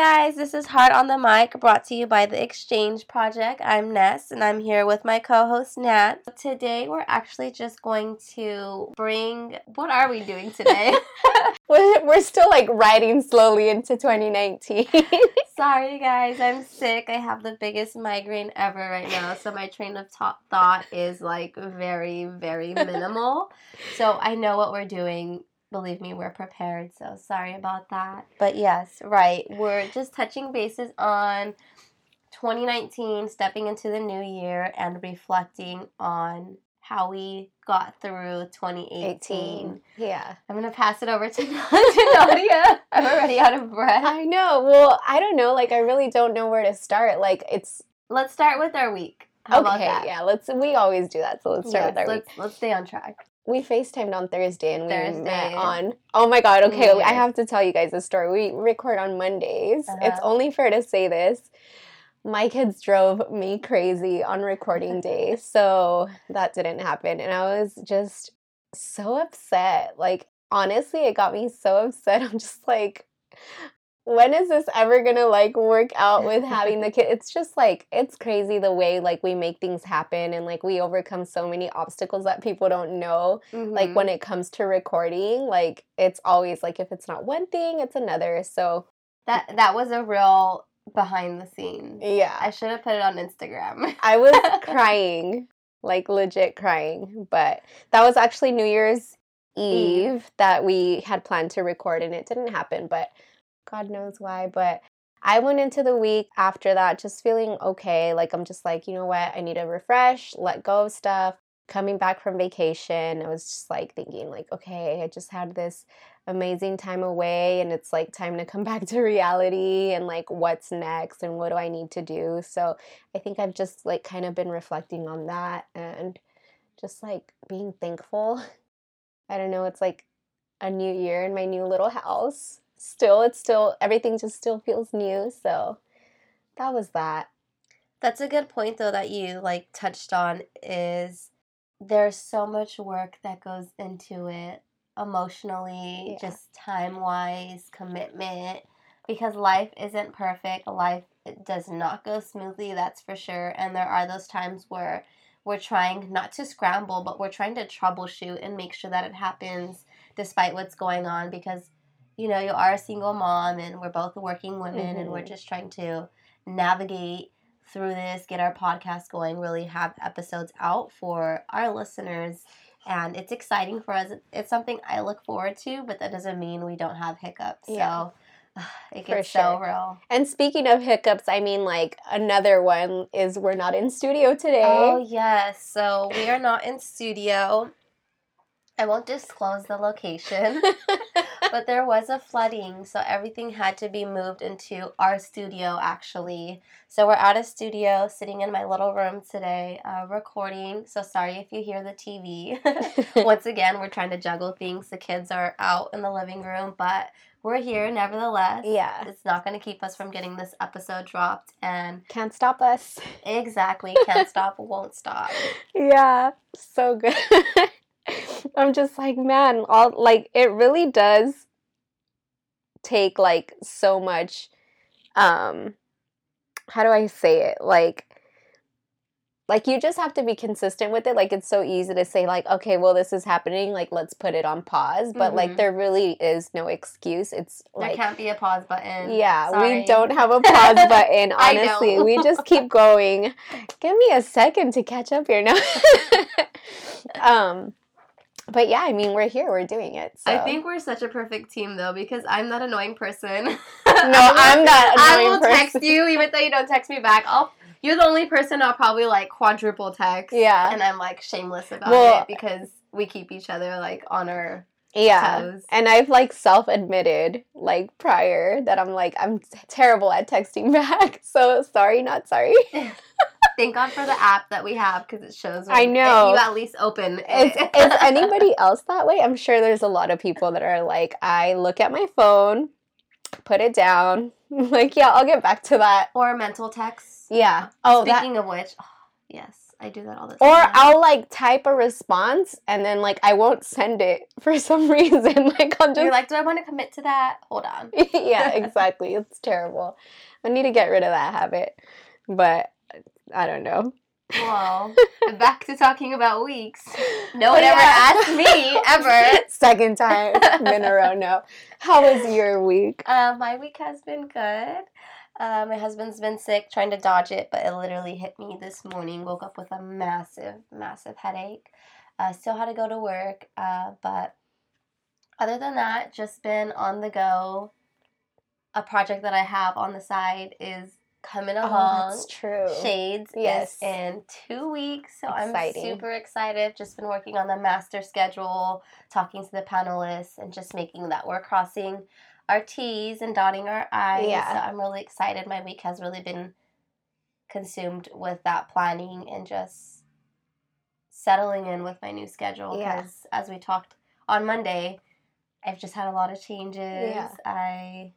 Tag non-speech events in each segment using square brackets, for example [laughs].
guys, this is Heart on the Mic brought to you by the Exchange Project. I'm Ness and I'm here with my co host Nat. Today we're actually just going to bring. What are we doing today? [laughs] we're, we're still like riding slowly into 2019. [laughs] Sorry, guys, I'm sick. I have the biggest migraine ever right now, so my train of ta- thought is like very, very minimal. So I know what we're doing believe me, we're prepared. So sorry about that. But yes, right. We're just touching bases on 2019, stepping into the new year, and reflecting on how we got through 2018. 18. Yeah. I'm going to pass it over to, [laughs] Nadia. I'm already out of breath. I know. Well, I don't know. Like, I really don't know where to start. Like, it's. Let's start with our week. How okay, yeah. Let's. We always do that, so let's start yes, with our let's, week. Let's stay on track we FaceTimed on Thursday and we Thursday. met on. Oh my god, okay, I have to tell you guys a story. We record on Mondays. Uh-huh. It's only fair to say this. My kids drove me crazy on recording [laughs] day, so that didn't happen. And I was just so upset. Like, honestly, it got me so upset. [laughs] I'm just like, when is this ever gonna like work out with having the [laughs] kid? It's just like it's crazy the way like we make things happen and like we overcome so many obstacles that people don't know. Mm-hmm. Like when it comes to recording, like it's always like if it's not one thing, it's another. So that that was a real behind the scenes. Yeah. I should have put it on Instagram. I was [laughs] crying, like legit crying, but that was actually New Year's Eve, Eve that we had planned to record and it didn't happen, but God knows why, but I went into the week after that just feeling okay. Like, I'm just like, you know what? I need to refresh, let go of stuff. Coming back from vacation, I was just like thinking, like, okay, I just had this amazing time away, and it's like time to come [laughs] back to reality and like what's next and what do I need to do. So, I think I've just like kind of been reflecting on that and just like being thankful. [laughs] I don't know, it's like a new year in my new little house still it's still everything just still feels new so that was that that's a good point though that you like touched on is there's so much work that goes into it emotionally yeah. just time wise commitment because life isn't perfect life does not go smoothly that's for sure and there are those times where we're trying not to scramble but we're trying to troubleshoot and make sure that it happens despite what's going on because you know, you are a single mom and we're both working women mm-hmm. and we're mm-hmm. just trying to navigate through this, get our podcast going, really have episodes out for our listeners. And it's exciting for us. It's something I look forward to, but that doesn't mean we don't have hiccups. Yeah. [sighs] So it gets sure. so real. And speaking of hiccups, I mean, like another one is we're not in studio today. Oh, yes. So we are not in studio. I won't disclose the location, [laughs] but there was a flooding, so everything had to be moved into our studio actually. So we're at a studio, sitting in my little room today, uh, recording. So sorry if you hear the TV. [laughs] [laughs] Once again, we're trying to juggle things. The kids are out in the living room, but we're here nevertheless. Yeah. It's not going to keep us from getting this episode dropped and can't stop us. Exactly. Can't stop, won't stop. [laughs] Yeah. So good. I'm just like, man, all like it really does take like so much um how do I say it? Like like you just have to be consistent with it. Like it's so easy to say like okay well this is happening. Like let's put it on pause. But mm-hmm. like there really is no excuse. It's like there can't be a pause button. Yeah Sorry. we don't have a [laughs] pause button honestly. we just keep [laughs] going. Give me a second to catch up here now [laughs] um but yeah, I mean, we're here, we're doing it. So. I think we're such a perfect team though, because I'm that annoying person. no, [laughs] I'm not. I will person. text you even though you don't text me back. I'll. You're the only person I'll probably like quadruple text. Yeah, and I'm like shameless about well, it because we keep each other like on our yeah toes. and i've like self-admitted like prior that i'm like i'm t- terrible at texting [laughs] back so sorry not sorry [laughs] Thank God for the app that we have because it shows. I know you at least open. Is, is anybody else that way? I'm sure there's a lot of people that are like, I look at my phone, put it down, [laughs] like yeah, I'll get back to that. Or mental text. Yeah. Oh, speaking that... of which, oh, yes, I do that all the time. Or. I'll like type a response and then like I won't send it [laughs] for some reason. [laughs] Like I'll just You're like, do I want to commit to that? Hold on. yeah, exactly. It's terrible. I need to get rid of that habit. But I don't know. Well, [laughs] back to talking about weeks. No one Yeah. ever asked me ever. [laughs] Second time in a row. No. How was your week? [laughs] Uh, my week has been good. Uh, my husband's been sick, trying to dodge it, but it literally hit me this morning. Woke up with a massive, massive headache. Uh, still had to go to work, uh, but other than that, just been on the go. A project that I have on the side is coming Oh, along. that's true. Shades Yes. is in two weeks, so Exciting. I'm super excited. Just been working on the master schedule, talking to the panelists, and just making that we're crossing our T's and dotting our I's. Yeah. So I'm really excited. My week has really been consumed with that planning and just settling in with my new schedule. Yeah. Because as we talked on Monday, I've just had a lot of changes. Yeah. I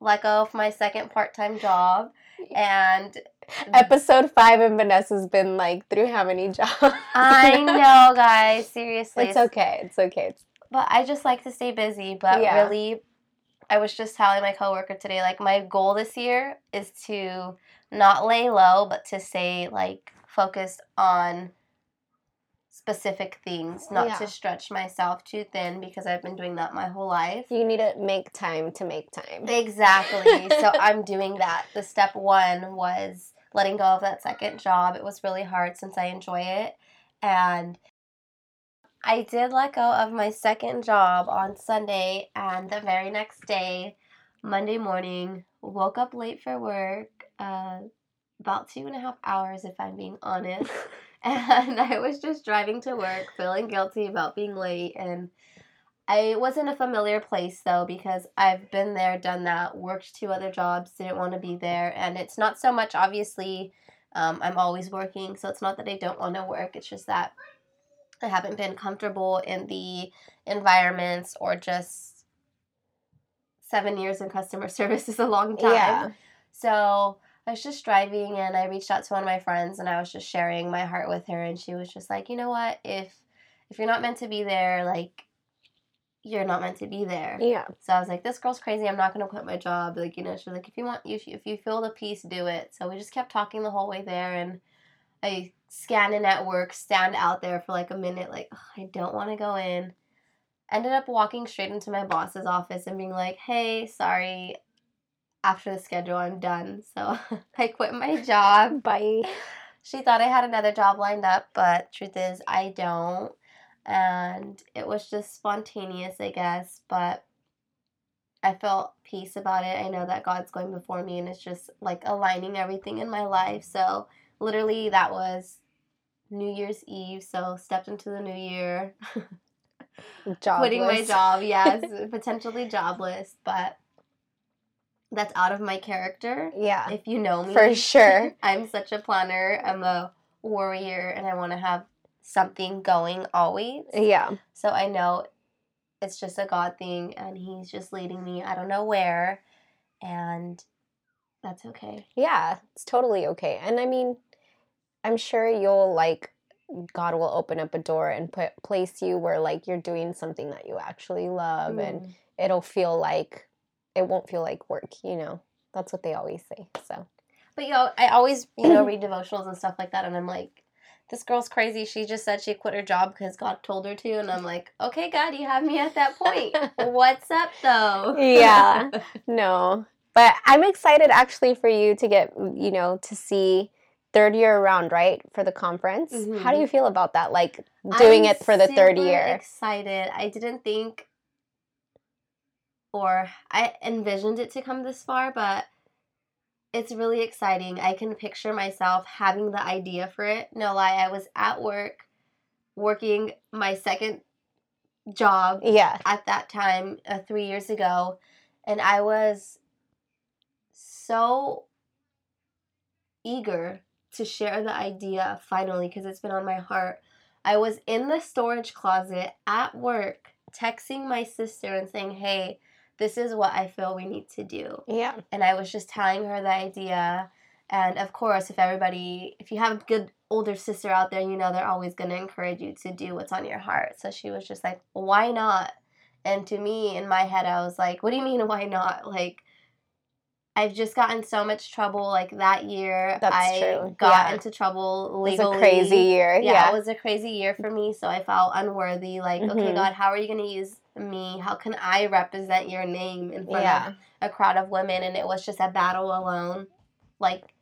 let go of my second part time job [laughs] and mm-hmm. Episode five and Vanessa's been like through how many [laughs] jobs? I know, guys. Seriously, It's okay. It's okay. It's, But I just like to stay busy. But Yeah. really, I was just telling my coworker today, like my goal this year is to not lay low, but to stay like focused on specific things, not Yeah. to stretch myself too thin because I've been doing that my whole life. you need to make time to make time. Exactly. so [laughs] I'm doing that. The step one was letting go of that second job. It was really hard since I enjoy it. And I did let go of my second job on Sunday. And the very next day, Monday morning, woke up late for work. Uh, about two and a half hours, if I'm being honest. [laughs] And [laughs] I was just driving to work, feeling guilty about being late. And I was in a familiar place though because I've been there, done that, worked two other jobs, didn't want to be there, and it's not so much obviously. Um, I'm always working, so it's not that I don't want to work. It's just that I haven't been comfortable in the environments or just seven years in customer [laughs] service is a long time. Yeah. So I was just driving and I reached out to one of my friends and I was just sharing my heart with her and she was just like, you know what, if if you're not meant to be there, like you're not meant to be there. Yeah. So I was like, this girl's crazy. I'm not gonna quit my job. Like, you know, she was like, if you want, you if you feel the peace, do it. So we just kept talking the whole way there, and I scanned in at work, stand out there for like a minute, like "Ugh, I don't want to go in. Ended up walking straight into my boss's office and being like, hey, sorry. After the schedule, I'm done. So [laughs] I quit my job. [laughs] Bye. She thought I had another job lined up, but truth is, I don't. And it was just spontaneous, I guess, but I felt peace about it. I know that God's going before me and it's just like aligning everything in my life. So, literally, that was New Year's Eve. So, stepped into the new year, [laughs] Jobless. quitting my job, yes, potentially jobless, but that's out of my character. Yeah. If you know me, For sure. [laughs] I'm such a planner. I'm a warrior, and I want to have something going always. Yeah. So I know it's just a God thing, and He's just leading me. I don't know where, and that's okay. Yeah. It's totally okay. And I mean, I'm sure you'll like God will open up a door and put place you where like you're doing something that you actually love and Mm. it'll feel like it won't feel like work, you know. That's what they always say. So But you know, I always you know read devotionals and stuff like that, and I'm like. This girl's crazy. She just said she quit her job because God told her to, and I'm like, okay, God, you have me at that point. [laughs] What's up, though? Yeah. [laughs] no. But I'm excited actually for you to get, you know, to see third year around, right? For the conference. How do Mhm. you feel about that? Like doing I'm it for the third year. Excited. I didn't think, or I envisioned it to come this far, but it's really exciting. I can picture myself having the idea for it. No lie, I was at work, working my second job Yeah. at that time, uh, three years ago, and I was so eager to share the idea finally because it's been on my heart. I was in the storage closet at work texting my sister and saying, Hey, this is what I feel we need to do. Yeah. And I was just telling her the idea. And of course, if everybody, if you have a good older sister out there, you know they're always going to encourage you to do what's on your heart. So she was just like, why not? And to me, in my head, I was like, what do you mean, why not? Like, I've just gotten so much trouble like that year. That's I true. got Yeah. into trouble legally. It was a crazy year. Yeah, Yeah. it was a crazy year for me. So I felt unworthy. Like, okay, Mhm. God, how are you going to use me? How can I represent your name in front Yeah. of a crowd of women? And it was just a battle alone. Like,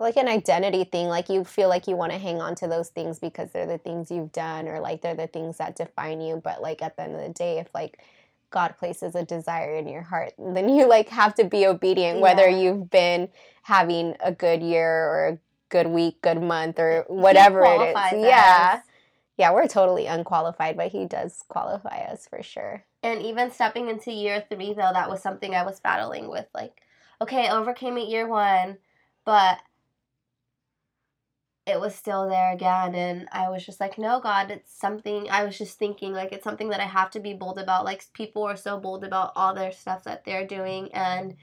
like an identity thing like you feel like you want to hang on to those things because they're the things you've done or like they're the things that define you but like at the end of the day if like god places a desire in your heart then you like have to be obedient whether you've been having a good year or a good week good month or whatever it is. is yeah yeah we're totally unqualified but he does qualify us for sure And even stepping into year three, though, that was something I was battling with. Like, okay, I overcame it year one, but it was still there again. And I was just like, no, God, it's something. I was just thinking, like, it's something that I have to be bold about. Like, people are so bold about all their stuff that they're doing. And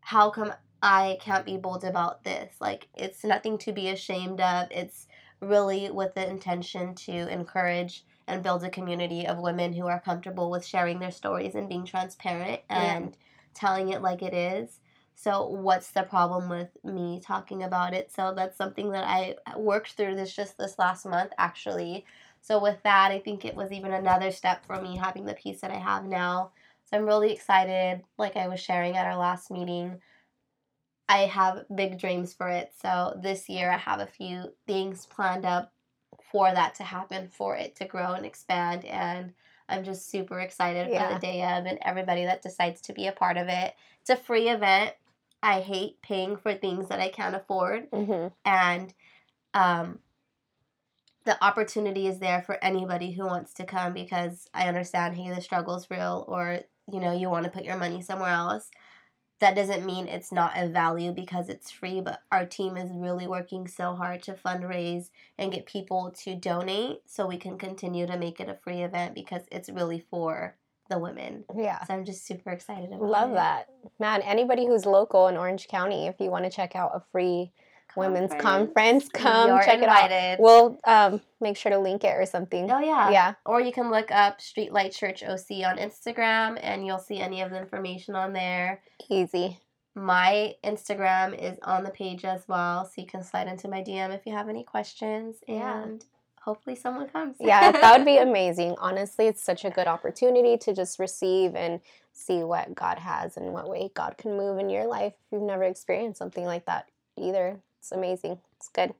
how come I can't be bold about this? Like, it's nothing to be ashamed of. It's really with the intention to encourage and build a community of women who are comfortable with sharing their stories and being transparent Yeah. and telling it like it is. So, what's the problem with me talking about it? So, that's something that I worked through this just this last month, actually. So, with that, I think it was even another step for me having the peace that I have now. So, I'm really excited. Like I was sharing at our last meeting, I have big dreams for it. So, this year, I have a few things planned up for that to happen, for it to grow and expand. And I'm just super excited for the day of and everybody that decides to be a part of it. It's a free event. I hate paying for things that I can't afford. hmm And um, the opportunity is there for anybody who wants to come because I understand, hey, the struggle's real, or you know, you want to put your money somewhere else. That doesn't mean it's not a value because it's free, but our team is really working so hard to fundraise and get people to donate so we can continue to make it a free event because it's really for the women. yeah So I'm just super excited about it. Love it. that. Man, anybody who's local in Orange County, if you want to check out a free women's conference, come You're check it out. invited. We'll um, make sure to link it or something. Oh yeah. Yeah. Or you can look up Streetlight Church OC on Instagram and you'll see any of the information on there. Easy. My Instagram is on the page as well, so you can slide into my DM if you have any questions Yeah. and hopefully someone comes. Yeah, that would be [laughs] amazing. Honestly, it's such a good opportunity to just receive and see what God has and what way God can move in your life if you've never experienced something like that either. It's amazing. It's good.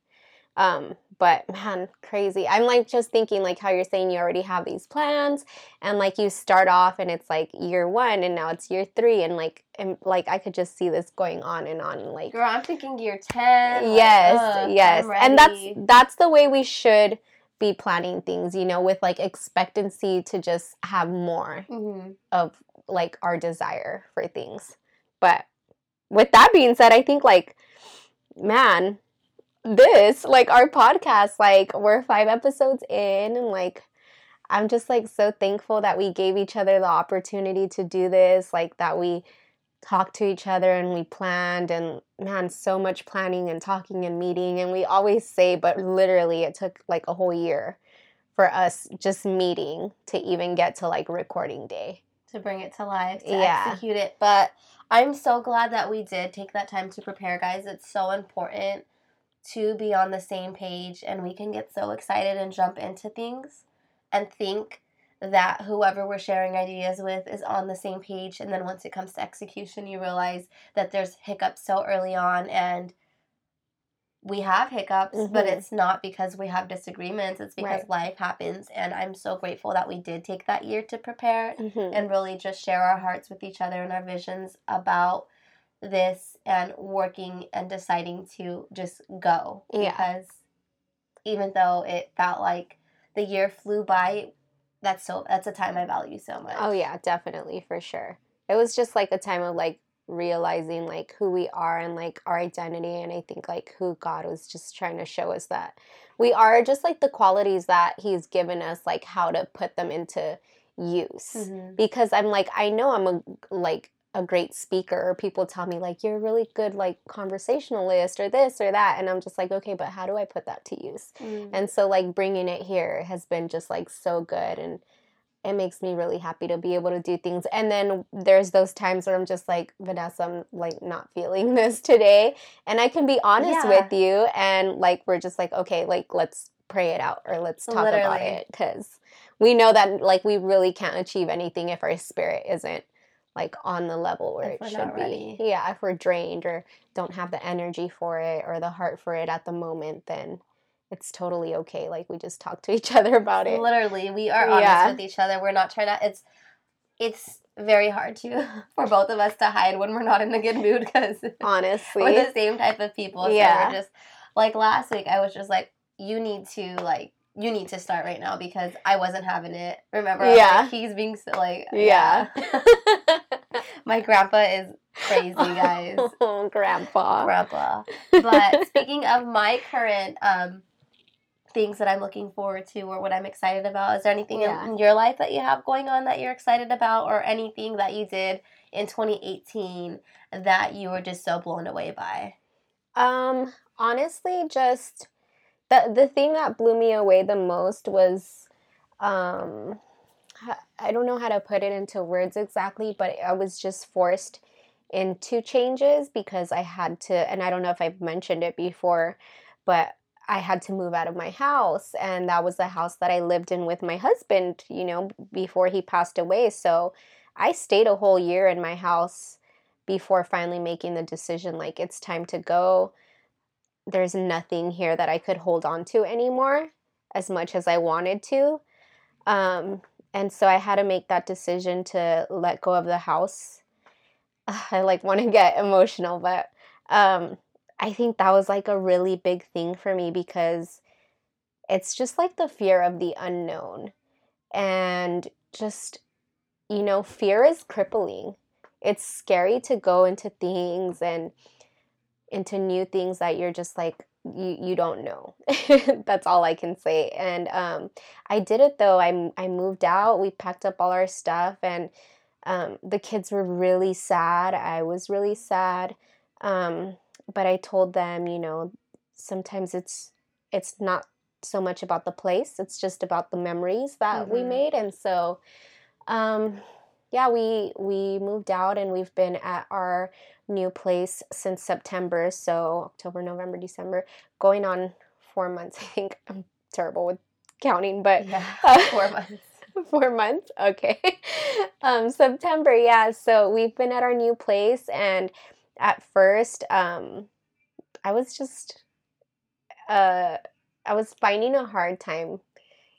Um, but man, crazy. I'm like just thinking like how you're saying you already have these plans and like you start off and it's like year one and now it's year three and like and like I could just see this going on and on like Girl, I'm thinking year 10. yes ugh, yes and that's that's the way we should be planning things you know with like expectancy to just have more Mhm. of like our desire for things but with that being said i think like man this like our podcast like we're five episodes in and like i'm just like so thankful that we gave each other the opportunity to do this like that we talked to each other and we planned and man so much planning and talking and meeting and we always say but literally it took like a whole year for us just meeting to even get to like recording day to bring it to life, to Yeah. execute it. But I'm so glad that we did take that time to prepare, guys. It's so important to be on the same page, and we can get so excited and jump into things and think that whoever we're sharing ideas with is on the same page. And then once it comes to execution, you realize that there's hiccups so early on, and we have hiccups, but Mhm. it's not because we have disagreements. It's because Right. life happens. And I'm so grateful that we did take that year to prepare Mhm. and really just share our hearts with each other and our visions about this and working and deciding to just go Yeah. because even though it felt like the year flew by that's so that's a time I value so much. Oh yeah, definitely for sure. It was just like a time of like realizing like who we are and like our identity and I think like who God was just trying to show us that we are just like the qualities that he's given us like how to put them into use. Mhm. Because I'm like I know I'm a like a great speaker or people tell me like you're a really good like conversationalist or this or that and i'm just like okay but how do i put that to use mm. and so like bringing it here has been just like so good and it makes me really happy to be able to do things and then there's those times where i'm just like vanessa i'm like not feeling [laughs] this today and i can be honest yeah. with you and like we're just like okay like let's pray it out or let's talk Literally. about it because we know that like we really can't achieve anything if our spirit isn't like on the level where if it should be. Yeah, if we're drained or don't have the energy for it or the heart for it at the moment, then it's totally okay. Like we just talk to each [laughs] other about it. Literally, we are honest yeah. with each other. We're not trying to. It's it's very hard to [laughs] for both of us to hide when we're not in a good mood because [laughs] honestly, we're the same type of people. Yeah, so we're just like last week. I was just like, you need to like you need to start right now because I wasn't having it. Remember? Yeah. Like, he's being so, like yeah. yeah. [laughs] My grandpa is crazy, [laughs] guys. Oh, grandpa. Grandpa. [laughs] But speaking of my current um things that I'm looking forward to or what I'm excited about, is there anything yeah. in your life that you have going on that you're excited about or anything that you did in 2018 that you were just so blown away by? Um honestly just the the thing that blew me away the most was um I don't know how to put it into words exactly, but I was just forced into changes because I had to and I don't know if I've mentioned it before, but I had to move out of my house and that was the house that I lived in with my husband, you know, before he passed away. So I stayed a whole year in my house before finally making the decision like it's time to go there's nothing here that I could hold on to anymore as much as I wanted to. Um, and so I had to make that decision to let go of the house. [sighs] I like want to [laughs] get emotional, but um, I think that was like a really big thing for me because it's just like the fear of the unknown. And just, you know, fear is crippling. It's scary to go into things and into new things that you're just like you you don't know. [laughs] That's all I can say. And um, I did it though. I I moved out. We packed up all our stuff, and um, the kids were really sad. I was really sad. Um, but I told them, you know, sometimes it's it's not so much about the place. It's just about the memories that mm-hmm. we made. And so, um, yeah, we we moved out and we've been at our new place since September. So October, November, December, going on four months. [laughs] I think I'm terrible with counting, but yeah, [laughs] uh, four months. [laughs] four months. Okay. um, September. Yeah. So we've been at our new place, and at first, um, I was just, uh, I was finding a hard time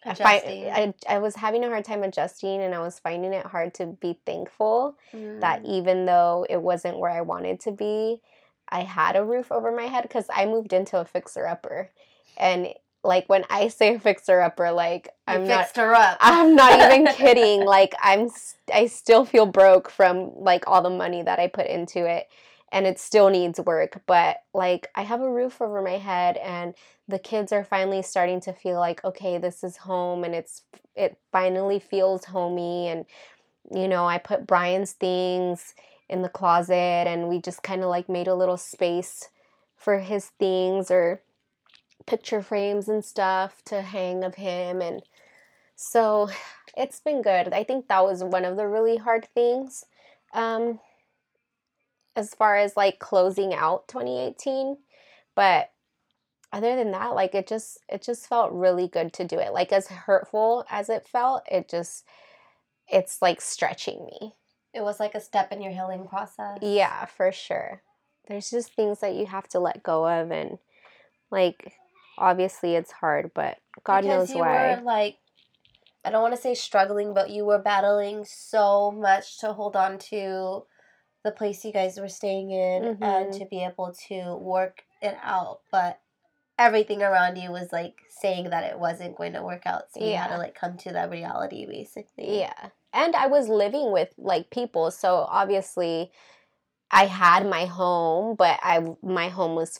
Adjusting. I, I, I was having a hard time adjusting and I was finding it hard to be thankful mm. that even though it wasn't where I wanted to be, I had a roof over my head because I moved into a fixer upper. And like when I say fixer upper, like you I'm not her up. I'm not even [laughs] kidding. Like I'm I still feel broke from like all the money that I put into it and it still needs work, but like I have a roof over my head and the kids are finally starting to feel like okay this is home and it's it finally feels homey and you know i put brian's things in the closet and we just kind of like made a little space for his things or picture frames and stuff to hang of him and so [sighs] it's been good. I think that was one of the really hard things um as far as like closing out 2018 but other than that like it just it just felt really good to do it. Like as hurtful as it felt it just it's like stretching me. It was like a step in your healing process? Yeah for sure. There's just things that you have to let go of and like obviously it's hard but god because knows you why. were like i don't want to say struggling but you were battling so much to hold on to the place you guys were staying in mm-hmm. and to be able to work it out but everything around you was like saying that it wasn't going to work out. So you yeah. had to like come to that reality basically. Yeah. And I was living with like people, so obviously I had my home, but I my home was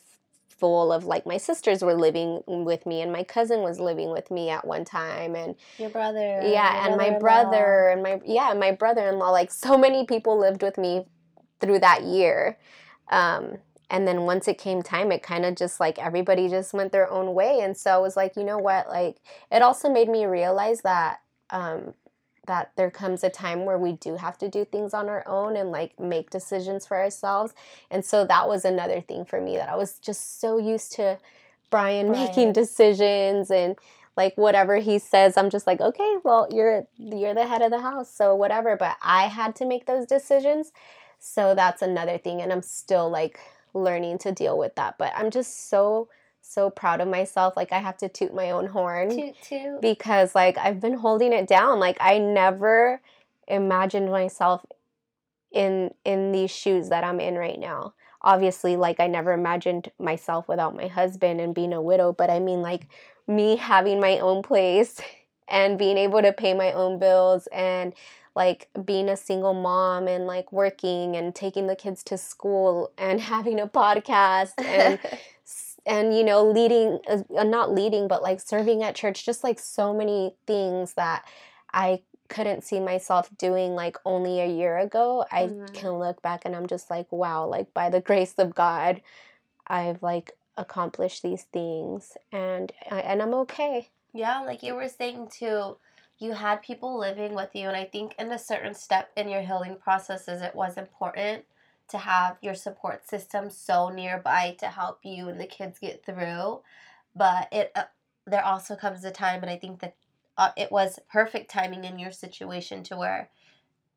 full of like my sisters were living with me and my cousin was living with me at one time and your brother yeah your and my brother and my yeah my brother-in-law like so many people lived with me through that year. Um, and then once it came time, it kind of just like everybody just went their own way. And so I was like, you know what? Like, it also made me realize that um, that there comes a time where we do have to do things on our own and like make decisions for ourselves. And so that was another thing for me that I was just so used to Brian [laughs] right. making decisions and like whatever he says i'm just like okay well you're you're the head of the house so whatever but i had to make those decisions so that's another thing and i'm still like learning to deal with that but i'm just so so proud of myself. Like I have to toot my own horn. Toot toot. Because like I've been holding it down. Like I never imagined myself in in these shoes that I'm in right now. Obviously, like I never imagined myself without my husband and being a widow, but I mean like me having my own place [laughs] and being able to pay my own bills and like being a single mom and like working and taking the kids to school and [laughs] having a podcast and [laughs] and you know leading uh, not leading but like serving at church just like so many things that i couldn't see myself doing like only a year ago i mm-hmm. can look back and i'm just like wow like by the grace of god i've like accomplished these things and and i'm okay yeah like you were saying too you had people living with you and i think in a certain step in your healing processes it was important to have your support system so nearby to help you and the kids get through. But it uh, there also comes a time, and I think that uh, it was perfect timing in your situation to where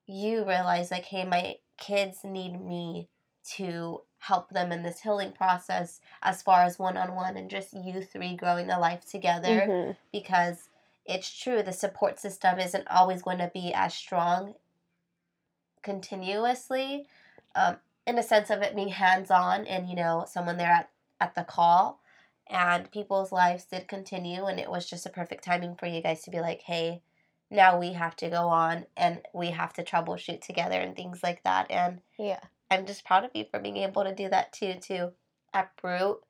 you realize like, hey, my kids need me to help them in this healing process as far as one on one and just you three growing a life together mm-hmm. because it's true the support system isn't always going to be as strong continuously um, in a sense of it being hands on and you know someone there at, at the call and people's lives did continue and it was just a perfect timing for you guys to be like hey now we have to go on and we have to troubleshoot together and things like that and yeah. I'm just proud of you for being able to do that too to uproot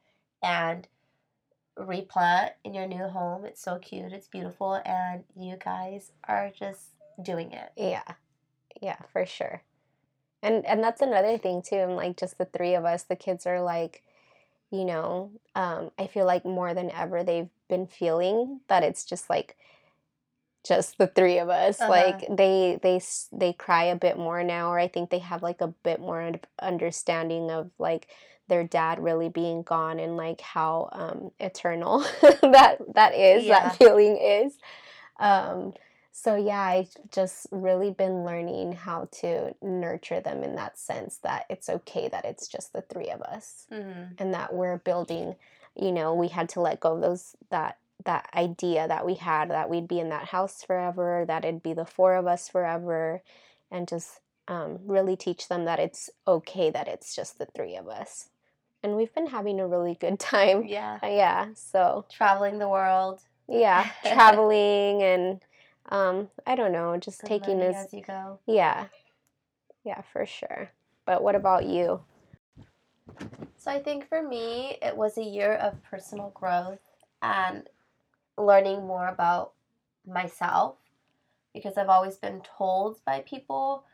and replant in your new home. It's so cute. It's beautiful. And you guys are just doing it. Yeah. Yeah for sure. And and that's another thing too and like just the three of us the kids are like you know um, i feel like more than ever they've been feeling that it's just like just the three of us. Uh-huh. like they they they cry a bit more now or i think they have like a bit more understanding of like their dad really being gone and like how um eternal [laughs] that that is yeah. that feeling is um so yeah i've just really been learning how to nurture them in that sense that it's okay that it's just the three of us mm-hmm. and that we're building you know we had to let go of those that that idea that we had that we'd be in that house forever that it'd be the four of us forever and just um, really teach them that it's okay that it's just the three of us and we've been having a really good [laughs] time yeah uh, yeah so traveling the world yeah [laughs] traveling and um, I don't know, just taking this as you go. Yeah. Yeah, for sure. But what about you? So I think for me, it was a year of personal growth and learning more about myself because I've always been told by people,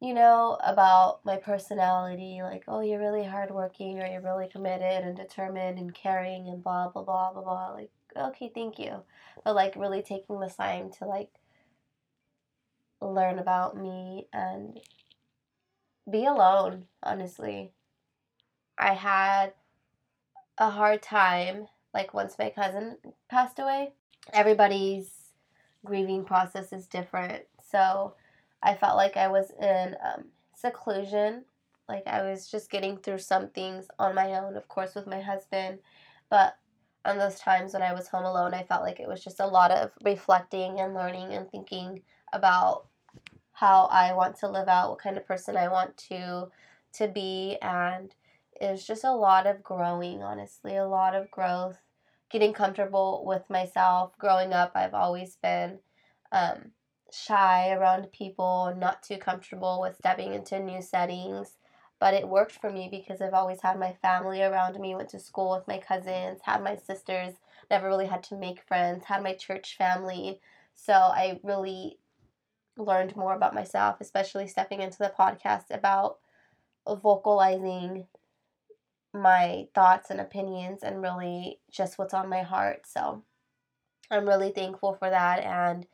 you know, about my personality, like, oh, you're really hardworking or you're really committed and determined and caring and blah, blah, blah, blah, blah. Like, okay, thank you. But like really taking the time to like learn about me and be alone, honestly. I had a hard time like once my cousin passed away. Everybody's grieving process is different. So I felt like I was in um, seclusion. Like I was just getting through some things on my own, of course, with my husband. But on those times when I was home alone, I felt like it was just a lot of reflecting and learning and thinking about how I want to live out, what kind of person I want to to be and it was just a lot of growing, honestly, a lot of growth, getting comfortable with myself. Growing up, I've always been um, shy around people, not too comfortable with stepping into new settings but it worked for me because I've always had my family around me, went to school with my cousins, had my sisters, never really had to make friends, had my church family. So I really learned more about myself, especially stepping into the podcast about vocalizing my thoughts and opinions and really just what's on my heart. So I'm really thankful for that and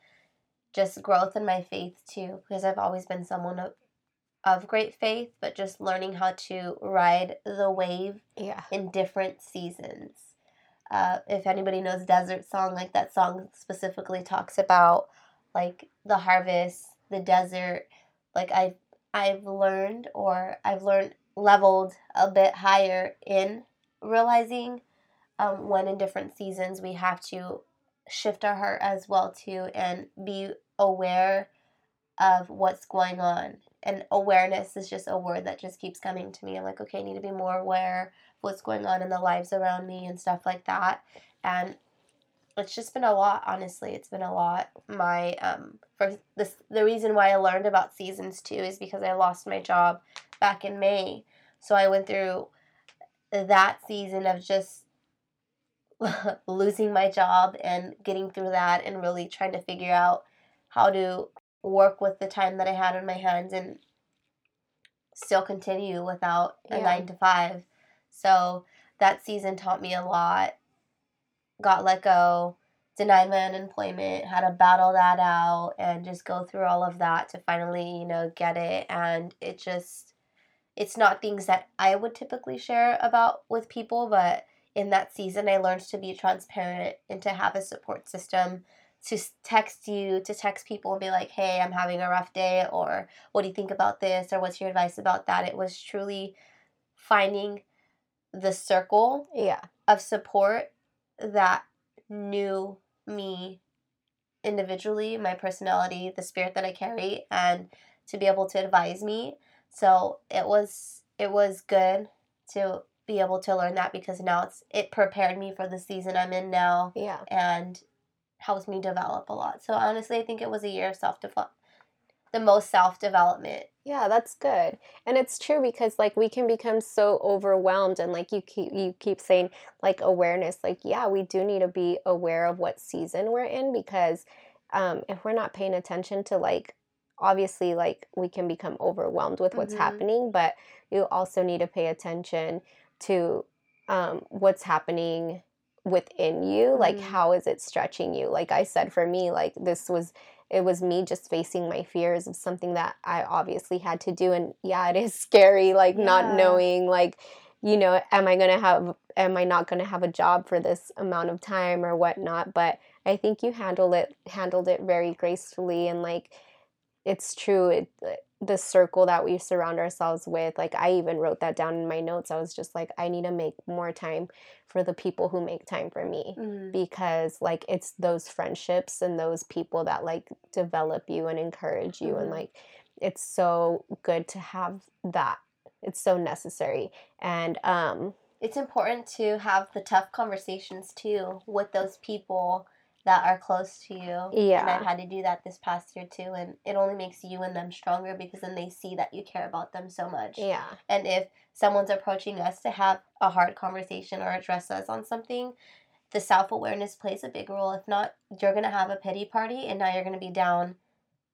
just growth in my faith too, because I've always been someone of, of great faith, but just learning how to ride the wave Yeah. in different seasons. Uh, if anybody knows Desert Song, like that song specifically talks about like the harvest, the desert. Like I've I've learned or I've learned leveled a bit higher in realizing um, when in different seasons we have to shift our heart as well too and be aware of what's going on. And awareness is just a word that just keeps coming to me. I'm like okay i need to be more aware of what's going on in the lives around me and stuff like that. And it's just been a lot honestly. It's been a lot. My um for this the reason why i learned about seasons too is because i lost my job back in may. So i went through that season of just [laughs] losing my job and getting through that and really trying to figure out how to work with the time that I had on my hands and still continue without a Yeah. nine to five. So that season taught me a lot. Got let go, denied my unemployment, had to battle that out and just go through all of that to finally, you know, get it. And it just, it's not things that I would typically share about with people, but in that season, I learned to be transparent and to have a support system to text you, to text people and be like, hey, I'm having a rough day, or what do you think about this, or what's your advice about that? It was truly finding the circle Yeah. of support that knew me individually, my personality, the spirit that I carry, and to be able to advise me. So it was it was good to be able to learn that because now it's it prepared me for the season I'm in now Yeah. and helps me develop a lot. So honestly, I think it was a year of self develop, the most self development. Yeah, that's good. And it's true because like we can become so overwhelmed and like you keep you keep saying like awareness like yeah, we do need to be aware of what season we're in because um if we're not paying attention to like obviously like we can become overwhelmed with what's Mhm. happening, but you also need to pay attention to um what's happening within you, like Mhm. how is it stretching you? Like I said for me like this was it was me just facing my fears of something that I obviously had to do. And yeah, it is scary, like not knowing, like, you know, am I going to have, am I not going to have a job for this amount of time or whatnot? But I think you handled it, handled it very gracefully. And like, it's true. It, the circle that we surround ourselves with, like, I even wrote that down in my notes. I was just like, I need to make more time for the people who make time for me Mm. because like it's those friendships and those people that like develop you and encourage you and Mhm. like it's so good to have that it's so necessary and um It's important to have the tough conversations too with those people that are close to you. Yeah. And I've had to do that this past year too. And it only makes you and them stronger because then they see that you care about them so much. yeah And if someone's approaching us to have a hard conversation or address us on something, the self awareness plays a big role. If not, you're going to have a pity party and now you're going to be down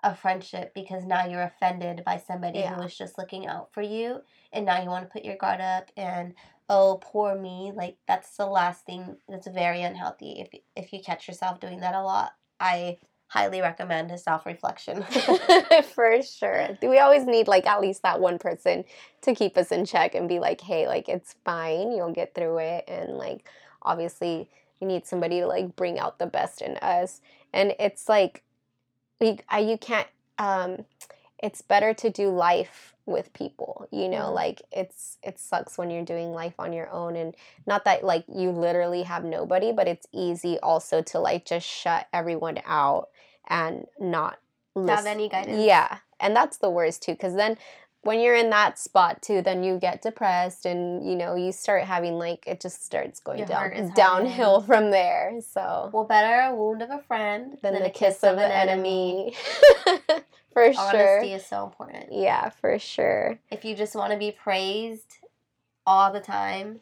a friendship because now you're offended by somebody Yeah. who was just looking out for you and now you want to put your guard up and oh poor me like that's the last thing that's very unhealthy if if you catch yourself doing that a lot. I highly recommend a self-reflection. [laughs] [laughs] For sure. Do we always need like at least that one person to keep us in check and be like hey like it's fine you'll get through it and like obviously you need somebody to like bring out the best in us and it's like you, you can't um it's better to do life with people you know Mhm. like it's it sucks when you're doing life on your own and not that like you literally have nobody but it's easy also to like just shut everyone out and not have any guidance. Yeah and that's the worst too because then when you're in that spot too then you get depressed and you know you start having like it just starts going Your down downhill from there so well better a wound of a friend than than the a kiss of an enemy [laughs] for honesty sure. Honesty is so important. Yeah for sure. If you just want to be praised all the time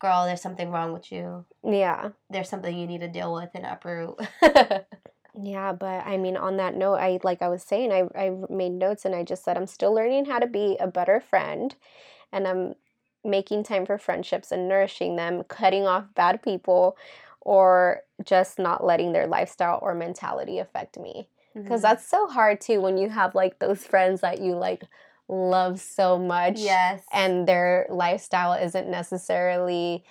girl there's something wrong with you. Yeah. There's something you need to deal with and uproot. [laughs] Yeah, but I mean, on that note, I like I was saying, I I made notes and I just said I'm still learning how to be a better friend, and I'm making time for friendships and nourishing them, cutting off bad people, or just not letting their lifestyle or mentality affect me. Because Mhm. that's so hard too when you have like those friends that you like love so much yes. and their lifestyle isn't necessarily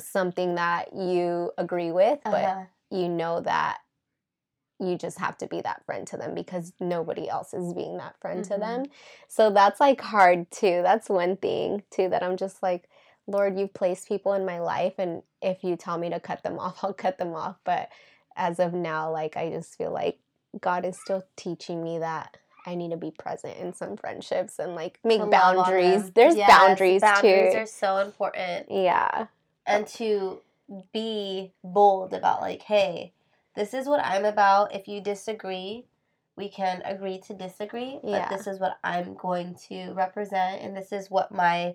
something that you agree with, but Uh-huh. you know that you just have to be that friend to them because nobody else is being that friend to Mhm. them. So that's like hard too. That's one thing too that I'm just like, Lord, you've placed people in my life, and if you tell me to cut them [laughs] off, I'll cut them off. But as of now, like, I just feel like God is still teaching me that. I need to be present in some friendships and like make To boundaries. There's Yes, boundaries, Boundaries too. Boundaries are so important. yeah. and to be bold about like hey this is what i'm about if you disagree we can agree to disagree but Yeah. this is what i'm going to represent and this is what my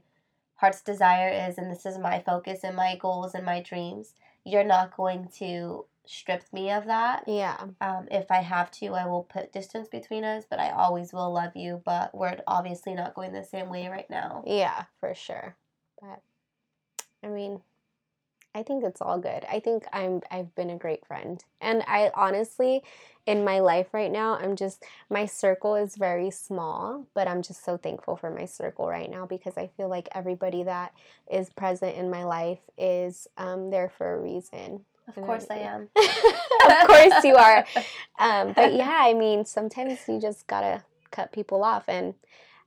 heart's desire is and this is my focus and my goals and my dreams you're not going to strip me of that Yeah. um, if i have to i will put distance between us but i always will love you but we're obviously not going the same way right now Yeah, for sure. But I mean, I think it's all good. I think I'm I've been a great friend. And I honestly in my life right now, I'm just my circle is very small, but I'm just so thankful for my circle right now because I feel like everybody that is present in my life is um, there for a reason. Of course i am [laughs] of course you are. Um, but yeah, I mean, sometimes you just gotta cut people off, and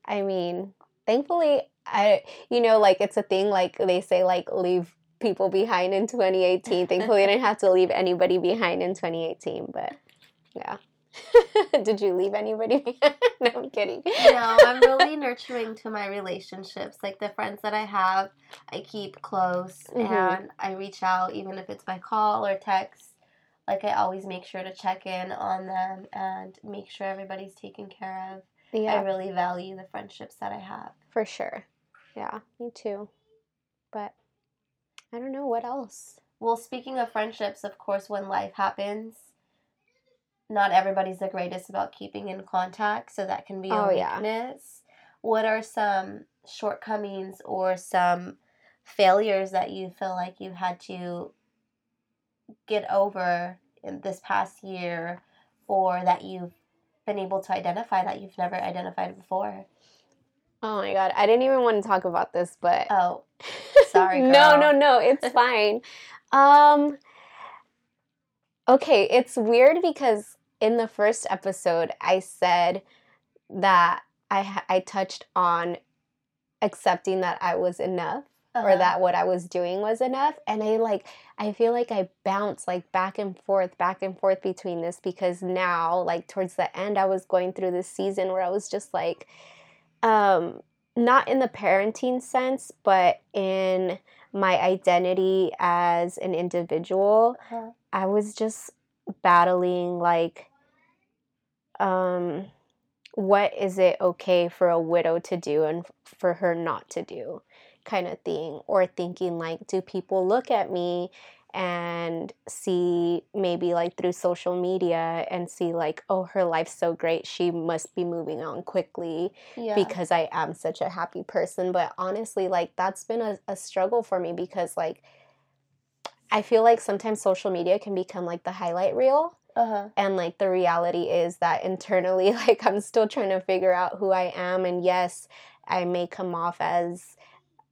I mean, thankfully, I you know, like it's a thing. Like they say, like leave people behind in 2018. Thankfully, I didn't have to leave anybody behind in 2018. But yeah, [laughs] did you leave anybody behind? [laughs] no, I'm kidding. no, I'm really [laughs] nurturing to my relationships. Like the friends that I have, I keep close Mhm. and I reach out even if it's by call or text. Like I always make sure to check in on them and make sure everybody's taken care of. I really value the friendships that I have. for sure. Yeah, me too. But I don't know what else. Well, speaking of friendships, of course, when life happens, not everybody's the greatest about keeping in contact, so that can be a Oh, yeah. weakness. What are some shortcomings or some failures that you feel like you had to get over in this past year or that you've been able to identify that you've never identified before? Oh my god, I didn't even want to talk about this, but Oh, [laughs] Sorry, no, no, no, it's [laughs] fine. Um Okay, it's weird because in the first episode I said that I I touched on accepting that I was enough or uh-huh. that what I was doing was enough. And I like, I feel like I bounce like back and forth, back and forth between this because now, like towards the end, I was going through this season where I was just like, um, not in the parenting sense, but in my identity as an individual. Uh-huh. I was just battling like, um, what is it okay for a widow to do and for her not to do kind of thing or thinking like do people look at me and see maybe like through social media and see like oh her life's so great she must be moving on quickly Yeah. because I am such a happy person. But honestly, like that's been a, a struggle for me because like I feel like sometimes social media can become like the highlight reel. Uh-huh. And like the reality is that internally, [laughs] like I'm still trying to figure out who I am. And yes, I may come off as,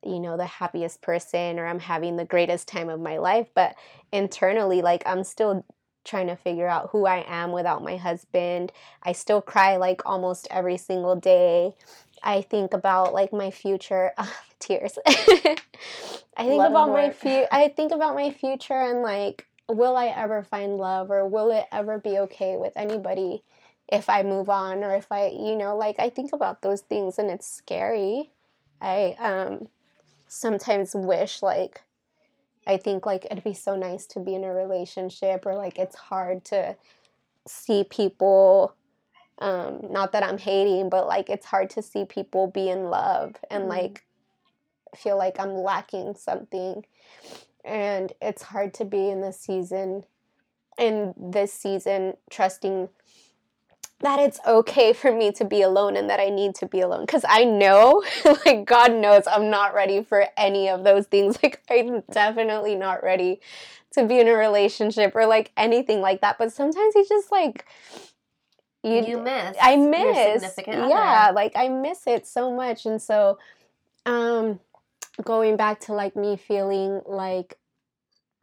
you know, the happiest person or I'm having the greatest time of my life. But internally, like I'm still trying to figure out who I am without my husband. I still cry like almost every single day. I think about like my future [laughs] tears. [laughs] I think Love about my work. fu- I think about my future and like will I ever find love or will it ever be okay with anybody if I move on or if I, you know, like I think about those things and it's scary. I um sometimes wish like I think like it'd be so nice to be in a relationship or like it's hard to see people um not that I'm hating but like it's hard to see people be in love and Mhm. like feel like I'm lacking something and it's hard to be in this season in this season trusting that it's okay for me to be alone and that I need to be alone. Because I know, [laughs] like, God knows I'm not ready for any of those things. [laughs] Like, I'm definitely not ready to be in a relationship or like anything like that. But sometimes you just like, you, you miss. I miss. Yeah, like, I miss it so much. And so, um, going back to like me feeling like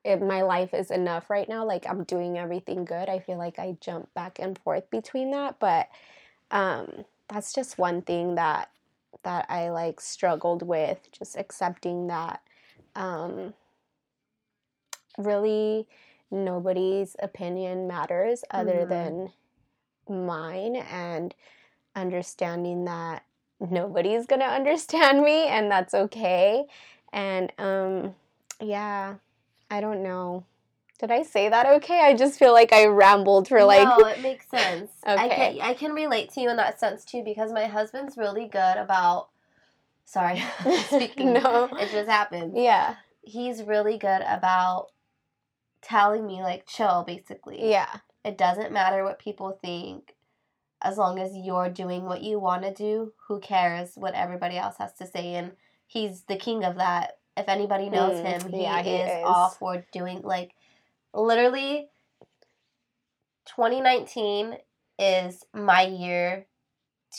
if my life is enough right now like i'm doing everything good i feel like i jump back and forth between that but um that's just one thing that that i like struggled with just accepting that um really nobody's opinion matters other mm-hmm. than mine and understanding that nobody's gonna [laughs] understand me and that's okay and um yeah I don't know. Did I say that okay? I just feel like I rambled for like. No, it makes sense. [laughs] okay. I can, I can relate to you in that sense too because my husband's really good about. Sorry, [laughs] speaking. no, it just happened. Yeah, he's really good about telling me like chill, basically. Yeah, it doesn't matter what people think, as long as you're doing what you want to do. Who cares what everybody else has to say? And he's the king of that if anybody knows mm, him, he, yeah, he is, is all for doing like literally 2019 is my year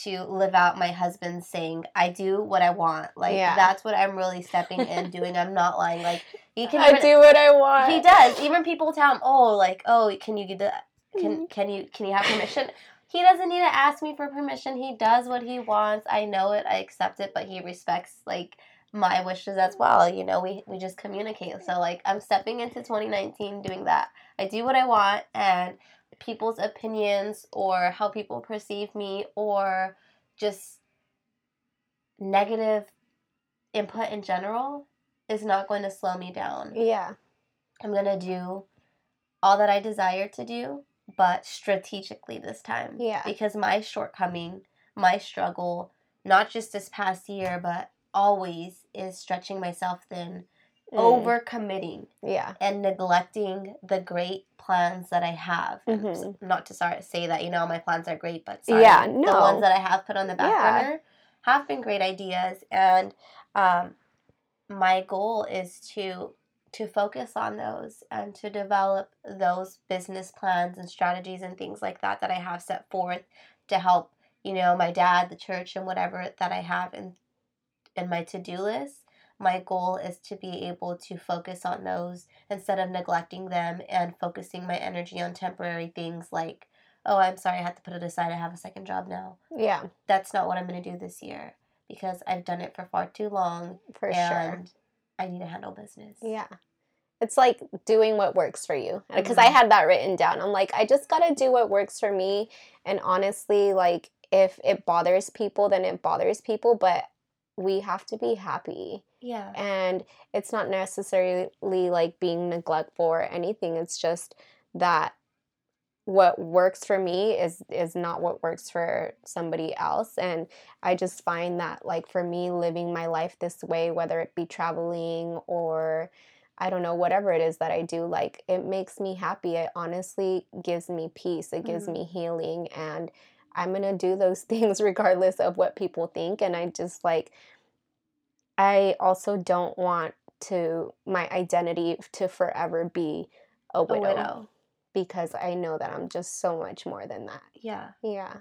to live out my husband's saying I do what I want. Like yeah. that's what I'm really stepping in [laughs] doing. I'm not lying. Like he can I do what I want. He does. Even people tell him, "Oh, like, oh, can you get the can mm-hmm. can you can you have permission?" He doesn't need to ask me for permission. He does what he wants. I know it. I accept it, but he respects like my wishes as well. You know, we, we just communicate. So, like, I'm stepping into 2019 doing that. I do what I want, and people's opinions or how people perceive me or just negative input in general is not going to slow me down. Yeah. I'm going to do all that I desire to do, but strategically this time. Yeah. Because my shortcoming, my struggle, not just this past year, but always is stretching myself thin, mm. over committing, yeah, and neglecting the great plans that I have. Mm-hmm. Not to sorry, say that you know my plans are great, but sorry, yeah, no. the ones that I have put on the back yeah. burner have been great ideas, and um, my goal is to to focus on those and to develop those business plans and strategies and things like that that I have set forth to help you know my dad the church and whatever that I have in in my to do list, my goal is to be able to focus on those instead of neglecting them and focusing my energy on temporary things like, oh, I'm sorry, I had to put it aside. I have a second job now. Yeah. That's not what I'm going to do this year because I've done it for far too long. For sure. I need to handle business. Yeah. It's like doing what works for you. Because mm-hmm. I had that written down. I'm like, I just got to do what works for me. And honestly, like, if it bothers people, then it bothers people. But we have to be happy. Yeah. And it's not necessarily like being neglectful or anything. It's just that what works for me is is not what works for somebody else and i just find that like for me living my life this way whether it be traveling or i don't know whatever it is that i do like it makes me happy it honestly gives me peace it gives mm-hmm. me healing and I'm going to do those [laughs] things regardless of what people think. And I just like, I also don't want to, my identity to forever be a widow, a widow. Because I know that I'm just so much more than that. Yeah. Yeah.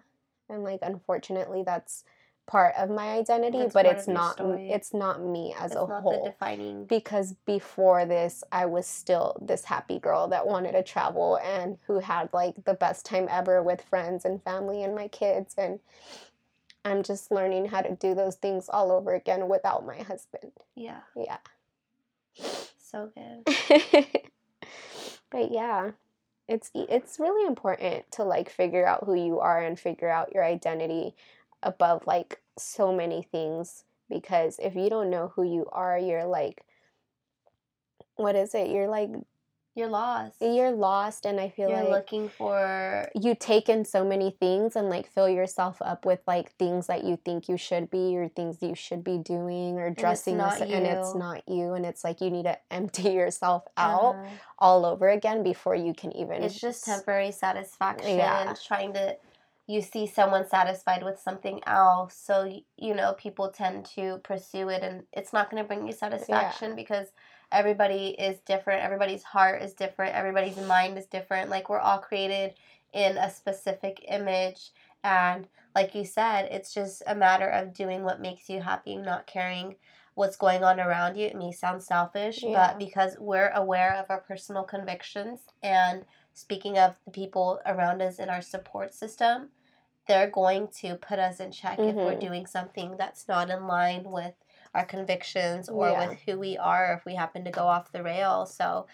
And like, unfortunately, that's part of my identity, That's but it's not it's not me as it's a whole. defining because before this, I was still this happy girl that wanted to travel and who had like the best time ever with friends and family and my kids and I'm just learning how to do those things all over again without my husband. Yeah. Yeah. So good. [laughs] but yeah, it's it's really important to like figure out who you are and figure out your identity above like so many things because if you don't know who you are, you're like what is it? You're like you're lost. You're lost, and I feel You're like looking for you take in so many things and like fill yourself up with like things that you think you should be or things you should be doing or it's dressing not this- and it's not you and it's like you need to empty [laughs] yourself out uh-huh. all over again before you can even It's just temporary satisfaction. Yeah. Trying to, you see someone satisfied with something else, so you know people tend to pursue it, and it's not going to bring you satisfaction because everybody is different. Everybody's heart is different. Everybody's mind is different. Like we're all created in a specific image, and like you said, it's just a matter of doing what makes you happy, not caring what's going on around you. It may sound selfish, Yeah. but because we're aware of our personal convictions and speaking of the people around us in our support system, they're going to put us in check if we're Mhm. doing something that's not in line with our convictions or Yeah. with who we are if we happen to go off the rail. So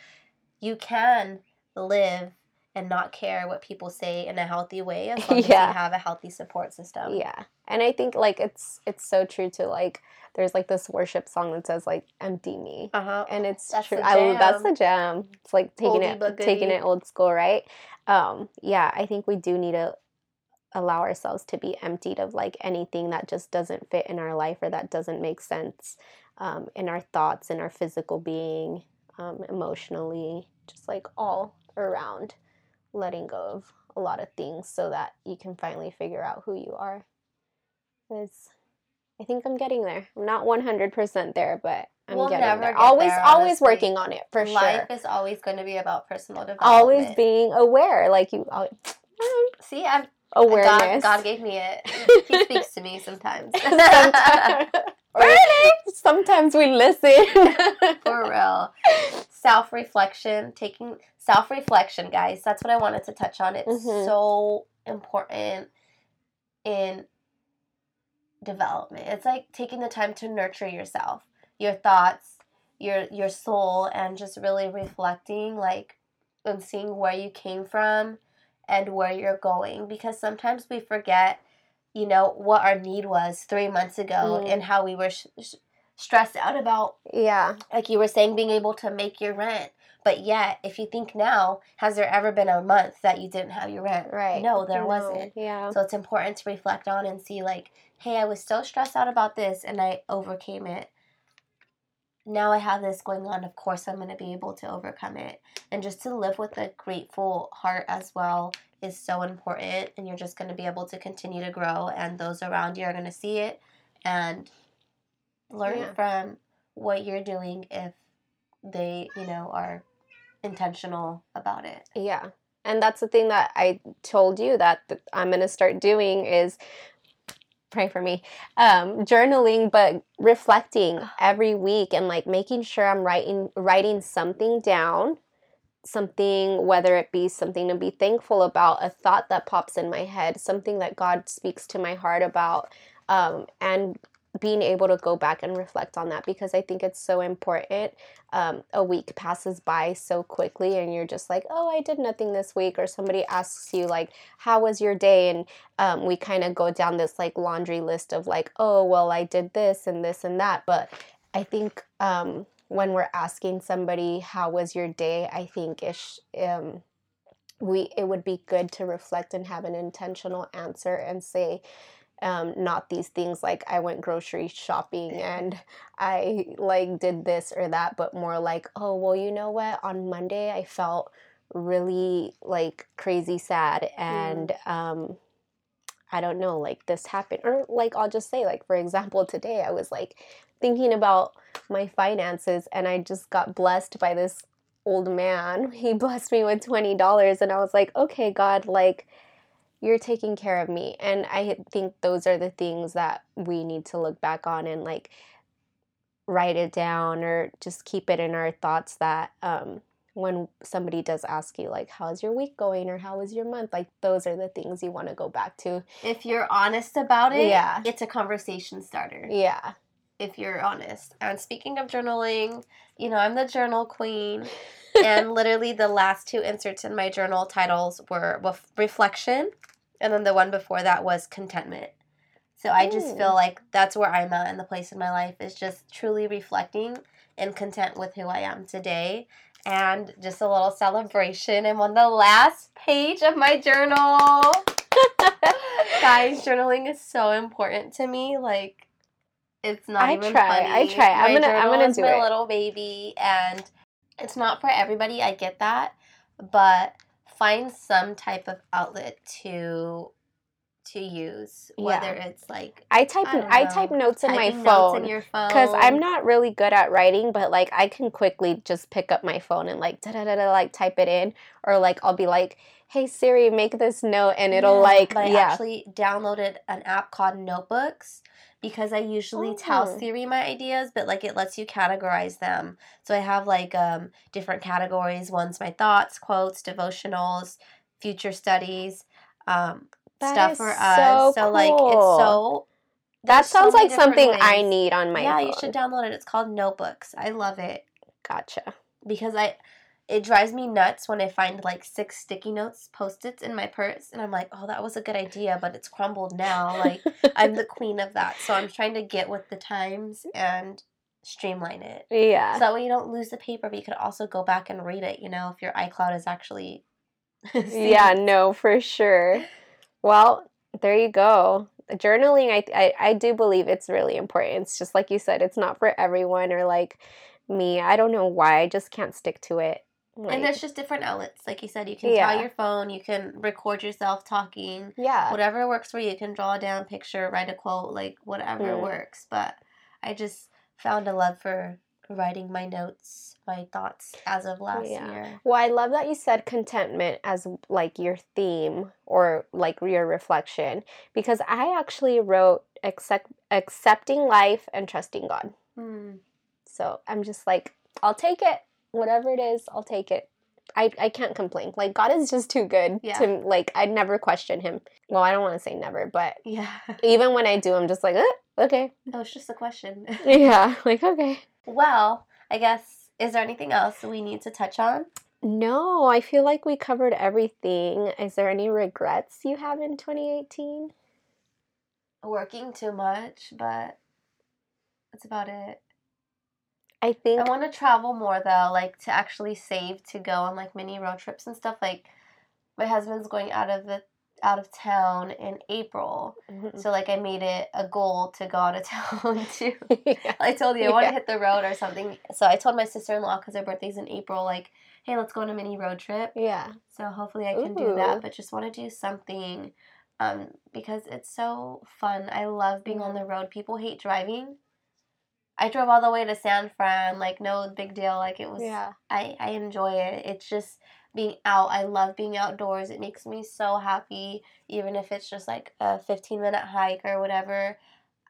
you can live and not care what people say in a healthy way as [laughs] long as you have a healthy support system. yeah and i think like it's it's so true to like there's like this worship song that says like empty me Uh-huh. and it's That's true the i that's the jam it's like taking Oldie it taking it old school right um yeah i think we do need to allow ourselves to be emptied of like anything that just doesn't fit in our life or that doesn't make sense um, in our thoughts in our physical being um, emotionally just like all around letting go of a lot of things so that you can finally figure out who you are. Because i think i'm getting there. I'm not 100% there but i'm We'll getting never there. get always there, always working on it for Life sure. Life is always going to be about personal development. always being aware like you al- See, I'm awareness God, God gave me it. [laughs] He speaks to me sometimes. [laughs] sometimes, [laughs] or sometimes we listen For real. Self reflection, taking self reflection, guys. That's what I wanted to touch on. It's Mhm. so important in development. It's like taking the time to nurture yourself, your thoughts, your your soul, and just really reflecting, like, and seeing where you came from and where you're going. Because sometimes we forget, you know, what our need was three months ago Mm. and how we were sh- sh- stressed out about yeah like you were saying, being able to make your rent. But yet, if you think now, has there ever been a month that you didn't have your rent? right No, there No, wasn't. yeah So it's important to reflect on and see, like, hey, I was so stressed out about this and I overcame it. Now I have this going on. Of course, I'm going to be able to overcome it. And just to live with a grateful heart as well is so important. And you're just going to be able to continue to grow, and those around you are going to see it and learn Yeah. from what you're doing if they, you know, are intentional about it. Yeah. And that's the thing that I told you that th- I'm going to start doing is pray for me. Um journaling but reflecting every week and like making sure I'm writing writing something down, something whether it be something to be thankful about, a thought that pops in my head, something that God speaks to my heart about um and being able to go back and reflect on that because I think it's so important um, a week passes by so quickly and you're just like oh i did nothing this week or somebody asks you like how was your day? And um, we kind of go down this like laundry list of like oh well i did this and this and that but i think um, when we're asking somebody how was your day? I think ish um, we it would be good to reflect and have an intentional answer and say um, not these things like I went grocery shopping and I like did this or that, but more like, oh, well, you know what? On Monday, I felt really like crazy sad and um, I don't know, like this happened. Or like, I'll just say, like, for example, today I was like thinking about my finances and I just got blessed by this old man. He [laughs] blessed me with $20 and I was like, okay, God, like, you're taking care of me. And I think those are the things that we need to look back on and like write it down or just keep it in our thoughts that um, when somebody does ask you, like, how's your week going or how was your month, like, those are the things you want to go back to. If you're honest about it, Yeah. it's a conversation starter. Yeah. if you're honest. And speaking of journaling, you know, I'm the journal queen. [laughs] and literally the last two inserts in my journal titles were ref- reflection and then the one before that was contentment. So I just feel like that's where I'm at in the place in my life is just truly reflecting and content with who I am today. And just a little celebration. I'm on the last page of my journal. [laughs] Guys, journaling is so important to me. Like, it's not I even try, funny. I try. I'm My gonna- I'm gonna do my it. little baby, and it's not for everybody. I get that, but find some type of outlet to to use, whether it's like I type I I, type notes in my typing notes in phone your phone because I'm not really good at writing, but like I can quickly just pick up my phone and like da da da da like type it in, or like I'll be like, "Hey Siri, make this note," and it'll Yeah, like But I actually downloaded an app called Notebooks because I usually tell Oh. Siri my ideas, but like it lets you categorize them. So I have like um different categories. One's my thoughts, quotes, devotionals, future studies, um, stuff for us. so like it's so. that there's so sounds like something different I need on my yeah, phone. you should download it. It's called Notebooks. I love it Gotcha. because I it drives me nuts when I find like six sticky notes post-its in my purse and I'm like, "Oh, that was a good idea, but it's crumbled now." Like [laughs] I'm the queen of that. So I'm trying to get with the times and streamline it. yeah. So that way you don't lose the paper, but you could also go back and read it, you know, if your iCloud is actually [laughs] yeah, no, for sure. Well, there you go. Journaling, I, I I do believe it's really important. It's just like you said, it's not for everyone or like me. I don't know why. I just can't stick to it. Like, And there's just different outlets. Like you said, you can Yeah. tell your phone, you can record yourself talking. yeah. Whatever works for you. You can draw a down picture, write a quote, like whatever Mm. works. But I just found a love for writing my notes, my thoughts as of last Yeah. year. Well, I love that you said contentment as like your theme or like your reflection because I actually wrote accept, accepting life and trusting God. Hmm. So I'm just like, I'll take it. Whatever it is, I'll take it. I, I can't complain. Like God is just too good Yeah. to like I'd never question him. Well, I don't want to say never, but Yeah. even when I do, I'm just like, eh, okay. That was just a question. [laughs] Yeah, [laughs] like okay. well, I guess, is there anything else we need to touch on? No, I feel like we covered everything. Is there any regrets you have in 2018? Working too much, but that's about it. I think I want to travel more though, like to actually save to go on like mini road trips and stuff. Like my husband's going out of the out of town in April, Mhm. so like I made it a goal to go out of [laughs] town too. [laughs] yeah. I told you I want Yeah. to hit the road or something, so I told my sister in law because her birthday's in April, like, hey, let's go on a mini road trip. Yeah. So hopefully I can do that, but just want to do something um, because it's so fun. I love being on the road. People hate driving. I drove all the way to San Fran, like no big deal. Like it was Yeah. I, I enjoy it. It's just being out. I love being outdoors. It makes me so happy, even if it's just like a 15 minute hike or whatever.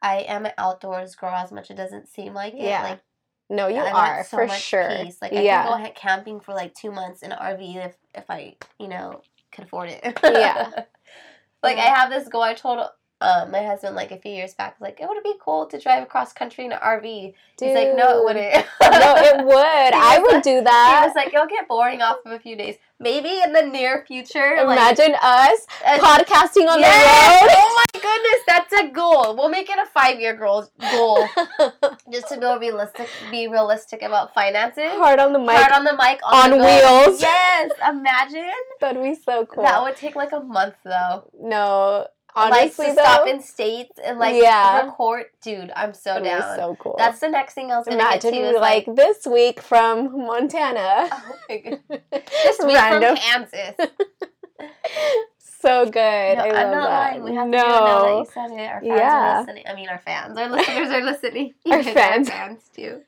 I am an outdoors girl as much as it doesn't seem like it. Yeah. Like No, you want are so for sure. peace. Like I yeah. can go camping for like two months in an RV if if I you know could afford it. Yeah. [laughs] like Yeah. I have this goal. I told um, my husband like a few years back, was like it would be cool to drive across country in an RV. He's like, no, it wouldn't. no, it [laughs] would. I would like- do He that. was like, it'll get boring off of a few days. Maybe in the near future. like, Imagine us uh, podcasting on yes! The road. Oh my goodness, that's a goal. We'll make it a five year goal. Goal [laughs] just to be realistic. Be realistic about finances. Heart on the Mic. Heart on the Mic on, on the wheels. Yes, imagine. That'd be so cool. That would take like a month though. no, honestly like to though, stop in states and like Yeah. record. Dude, I'm so that'd down. so cool. That's the next thing I was gonna Imagine get to. like, like, this week from Montana. [laughs] oh my goodness. this week Random. from Kansas. [laughs] so good. No, I love I'm not that. lying. We have to do it now that you said it. Our fans Yeah. are listening. I mean, our fans, our listeners are listening. [laughs] Our fans. fans too.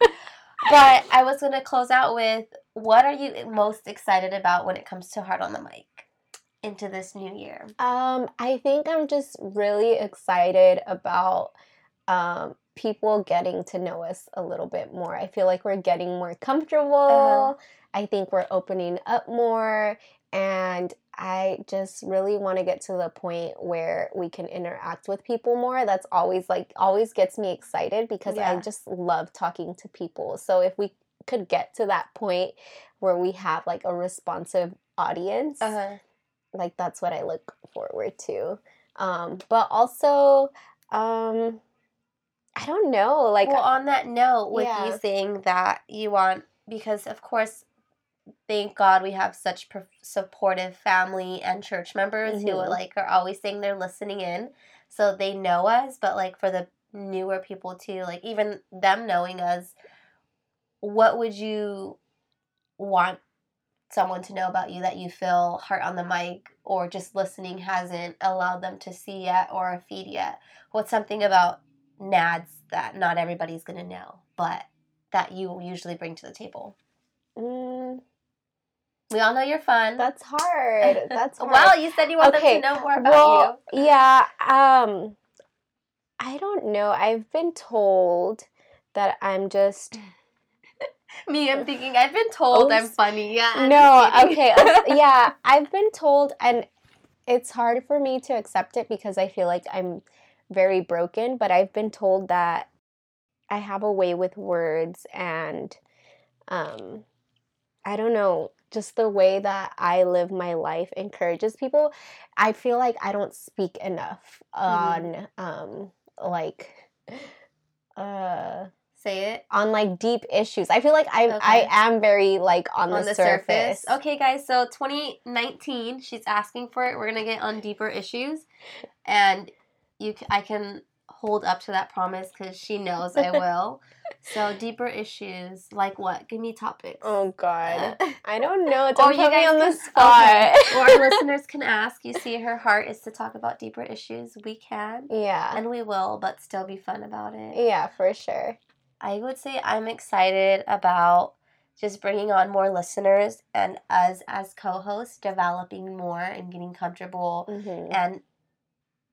But I was gonna close out with what are you most excited about when it comes to Heart on the Mic into this new year? Um, I think I'm just really excited about um, people getting to know us a little bit more. I feel like we're getting more comfortable. Uh-huh. I think we're opening up more. And I just really want to get to the point where we can interact with people more. That's always like, always gets me excited because I just love talking to people. So if we could get to that point where we have like a responsive audience, Uh-huh. Like that's what I look forward to. Um, but also, Um, I don't know. Like, well, on that note, with Yeah. you saying that you want, because of course, thank God we have such pro- supportive family and church members who Mhm. like are always saying they're listening in, so they know us. But like for the newer people too, like even them knowing us, what would you want someone to know about you that you feel heart on the mic or just listening hasn't allowed them to see yet or feed yet? What's something about NADS that not everybody's going to know, but that you usually bring to the table? mm, We all know you're fun. that's hard. [laughs] That's hard. Well, you said you want Okay, them to know more about well, yeah. Um, I don't know. I've been told that I'm just you. [clears throat] Me, I'm thinking I've been told I'm funny. Yeah. No. Okay. [laughs] yeah, I've been told, and it's hard for me to accept it because I feel like I'm very broken. But I've been told that I have a way with words, and um, I don't know. Just the way that I live my life encourages people. I feel like I don't speak enough on um like uh Say it on like deep issues. I feel like I Okay. I am very like on, on the, the surface. surface. Okay, guys. So 2019, she's asking for it. We're gonna get on deeper issues, and you, c- I can hold up to that promise because she knows I [laughs] will. so deeper issues, like what? Give me topics. Oh god. [laughs] I don't know. Or Don't you put me guys on the spot. okay. or [laughs] listeners can ask. You see, her heart is to talk about deeper issues. We can, yeah. and we will, but still be fun about it. Yeah, for sure. I would say I'm excited about just bringing on more listeners and us as co-hosts developing more and getting comfortable hmm and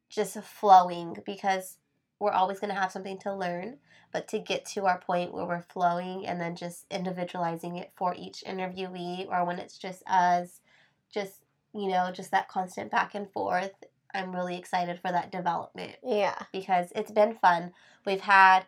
just flowing because we're always going to have something to learn but to get to our point where we're flowing and then just individualizing it for each interviewee or when it's just us just you know just that constant back and forth i'm really excited for that development Yeah. because it's been fun. We've had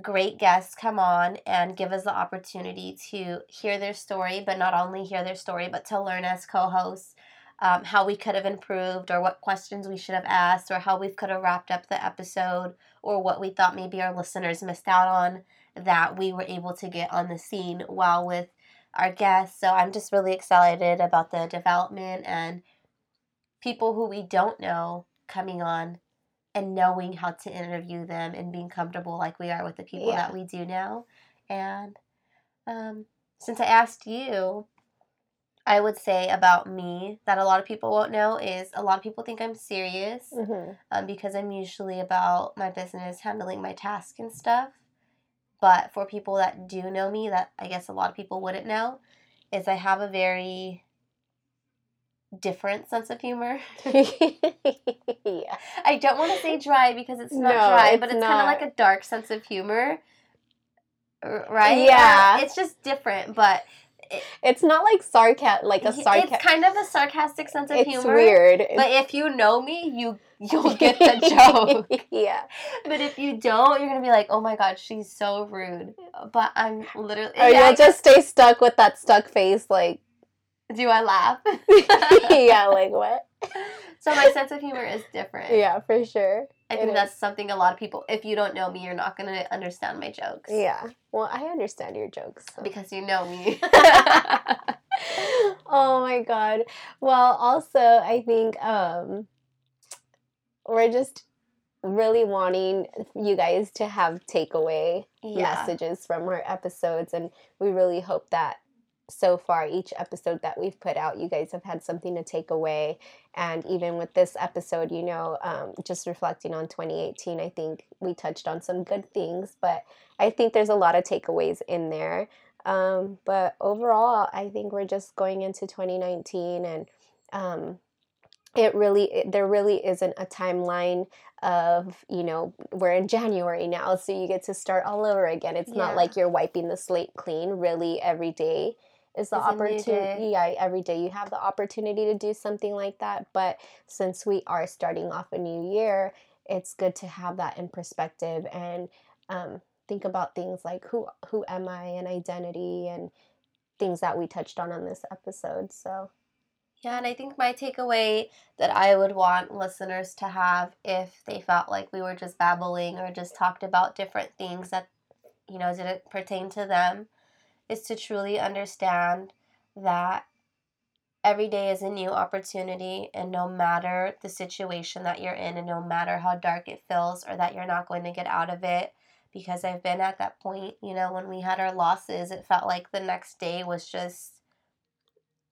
great guests come on and give us the opportunity to hear their story, but not only hear their story, but to learn as co hosts um, how we could have improved or what questions we should have asked or how we could have wrapped up the episode or what we thought maybe our listeners missed out on that we were able to get on the scene while with our guests. So I'm just really excited about the development and people who we don't know coming on and knowing how to interview them and being comfortable like we are with the people Yeah. that we do now. And um, since I asked you, I would say about me that a lot of people won't know is a lot of people think I'm serious hmm um, because I'm usually about my business, handling my task and stuff. But for people that do know me, that I guess a lot of people wouldn't know, is I have a very different sense of humor. yeah. [laughs] I don't want to say dry because it's not No, dry, it's but it's kind of like a dark sense of humor. Right? Yeah. It's just different, but It's not like sarcasm, like a sarcastic it's kind of a sarcastic sense of It's humor. weird. But if you know me, you you'll [laughs] get the joke. [laughs] yeah. But if you don't, you're gonna be like, "Oh my god, she's so rude." But I'm literally. Or Yeah, you'll just stay stuck with that stuck face, like, do I laugh? [laughs] [laughs] yeah, like what? so my sense of humor is different. Yeah, for sure. I it think is. that's something a lot of people. If you don't know me, you're not gonna understand my jokes. Yeah. Well, I understand your jokes. so. Because you know me. [laughs] oh my god. Well, also I think um we're just really wanting you guys to have takeaway yeah. messages from our episodes and we really hope that so far each episode that we've put out you guys have had something to take away. And even with this episode you know um, just reflecting on 2018 i think we touched on some good things but i think there's a lot of takeaways in there. Um, but overall i think we're just going into 2019 and um, it really it, there really isn't a timeline of you know we're in january now so you get to start all over again. It's Yeah. not like you're wiping the slate clean really every day is the Is a new opportunity. Yeah every day you have the opportunity to do something like that but since we are starting off a new year it's good to have that in perspective and um, think about things like who who am i and identity and things that we touched on on this episode so. Yeah, and I think my takeaway that I would want listeners to have if they felt like we were just babbling or just talked about different things that, you know, didn't pertain to them is to truly understand that every day is a new opportunity and no matter the situation that you're in and no matter how dark it feels or that you're not going to get out of it because I've been at that point, you know, when we had our losses, it felt like the next day was just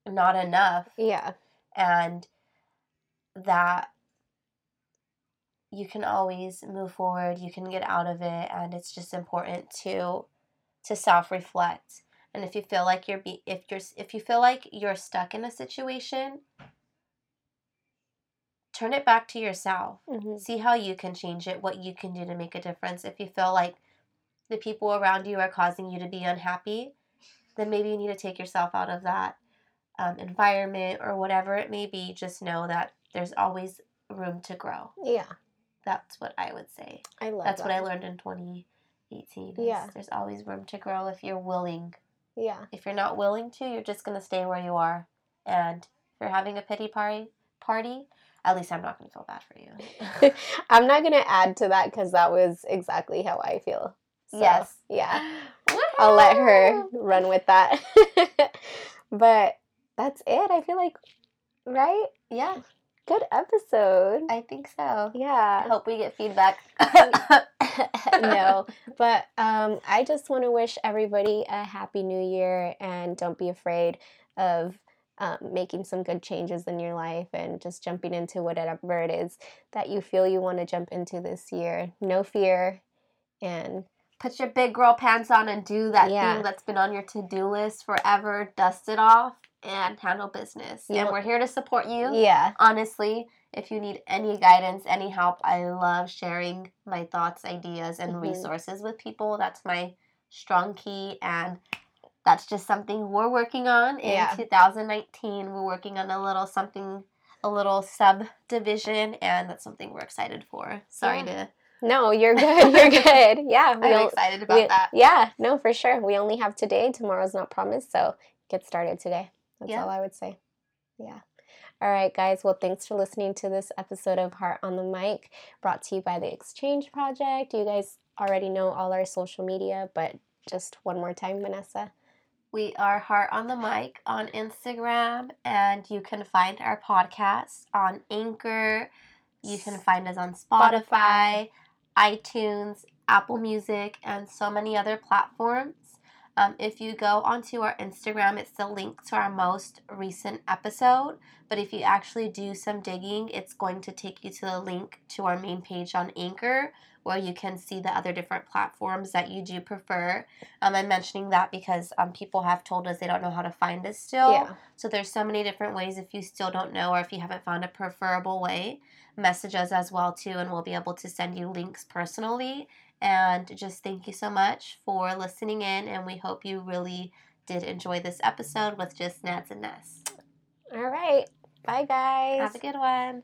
not enough. Yeah. And that you can always move forward, you can get out of it and it's just important to to self-reflect. And if you feel like you're be if you're if you feel like you're stuck in a situation, turn it back to yourself. Mm-hmm. See how you can change it, what you can do to make a difference. If you feel like the people around you are causing you to be unhappy, then maybe you need to take yourself out of that um, environment or whatever it may be. Just know that there's always room to grow. Yeah. That's what I would say. I love That's that. what I learned in 2018. is Yeah. There's always room to grow if you're willing. Yeah. If you're not willing to, you're just going to stay where you are. And if you're having a pity party, party, at least I'm not going to feel bad for you. [laughs] I'm not gonna add to that because that was exactly how I feel. So, yes. Yeah. [gasps] I'll let her run with that. [laughs] but that's it. I feel like, right? Yeah, Good episode. I think so. I yeah. hope we get feedback. [laughs] no, but um, I just want to wish everybody a happy new year and don't be afraid of um, making some good changes in your life and just jumping into whatever it is that you feel you want to jump into this year. No fear. And Put your big girl pants on and do that Yeah. thing that's been on your to do list forever. Dust it off and handle business. You and we're here to support you. yeah, honestly, if you need any guidance, any help, I love sharing my thoughts, ideas, and Mhm. resources with people. That's my strong key, and that's just something we're working on in Yeah. 2019. We're working on a little something, a little subdivision, and that's something we're excited for. Sorry Yeah. to, no, you're [laughs] good. You're good. Yeah, we I'm excited about we- that. Yeah, no, for sure. We only have today. Tomorrow's not promised, so get started today. That's Yeah. all I would say. Yeah. All right, guys. Well, thanks for listening to this episode of Heart on the Mic, brought to you by the Exchange Project. You guys already know all our social media, but just one more time, Vanessa. We are Heart on the Mic on Instagram, and you can find our podcast on Anchor. You can find us on Spotify, iTunes, Apple Music, and so many other platforms. Um, if you go onto our Instagram, it's the link to our most recent episode. But if you actually do some digging, it's going to take you to the link to our main page on Anchor, where you can see the other different platforms that you do prefer. Um, I'm mentioning that because um, people have told us they don't know how to find us still. Yeah. So there's so many different ways. If you still don't know, or if you haven't found a preferable way, message us as well too, and we'll be able to send you links personally. And just thank you so much for listening in, and we hope you really did enjoy this episode with just Nads and Ness. All right. Bye, guys. Have a good one.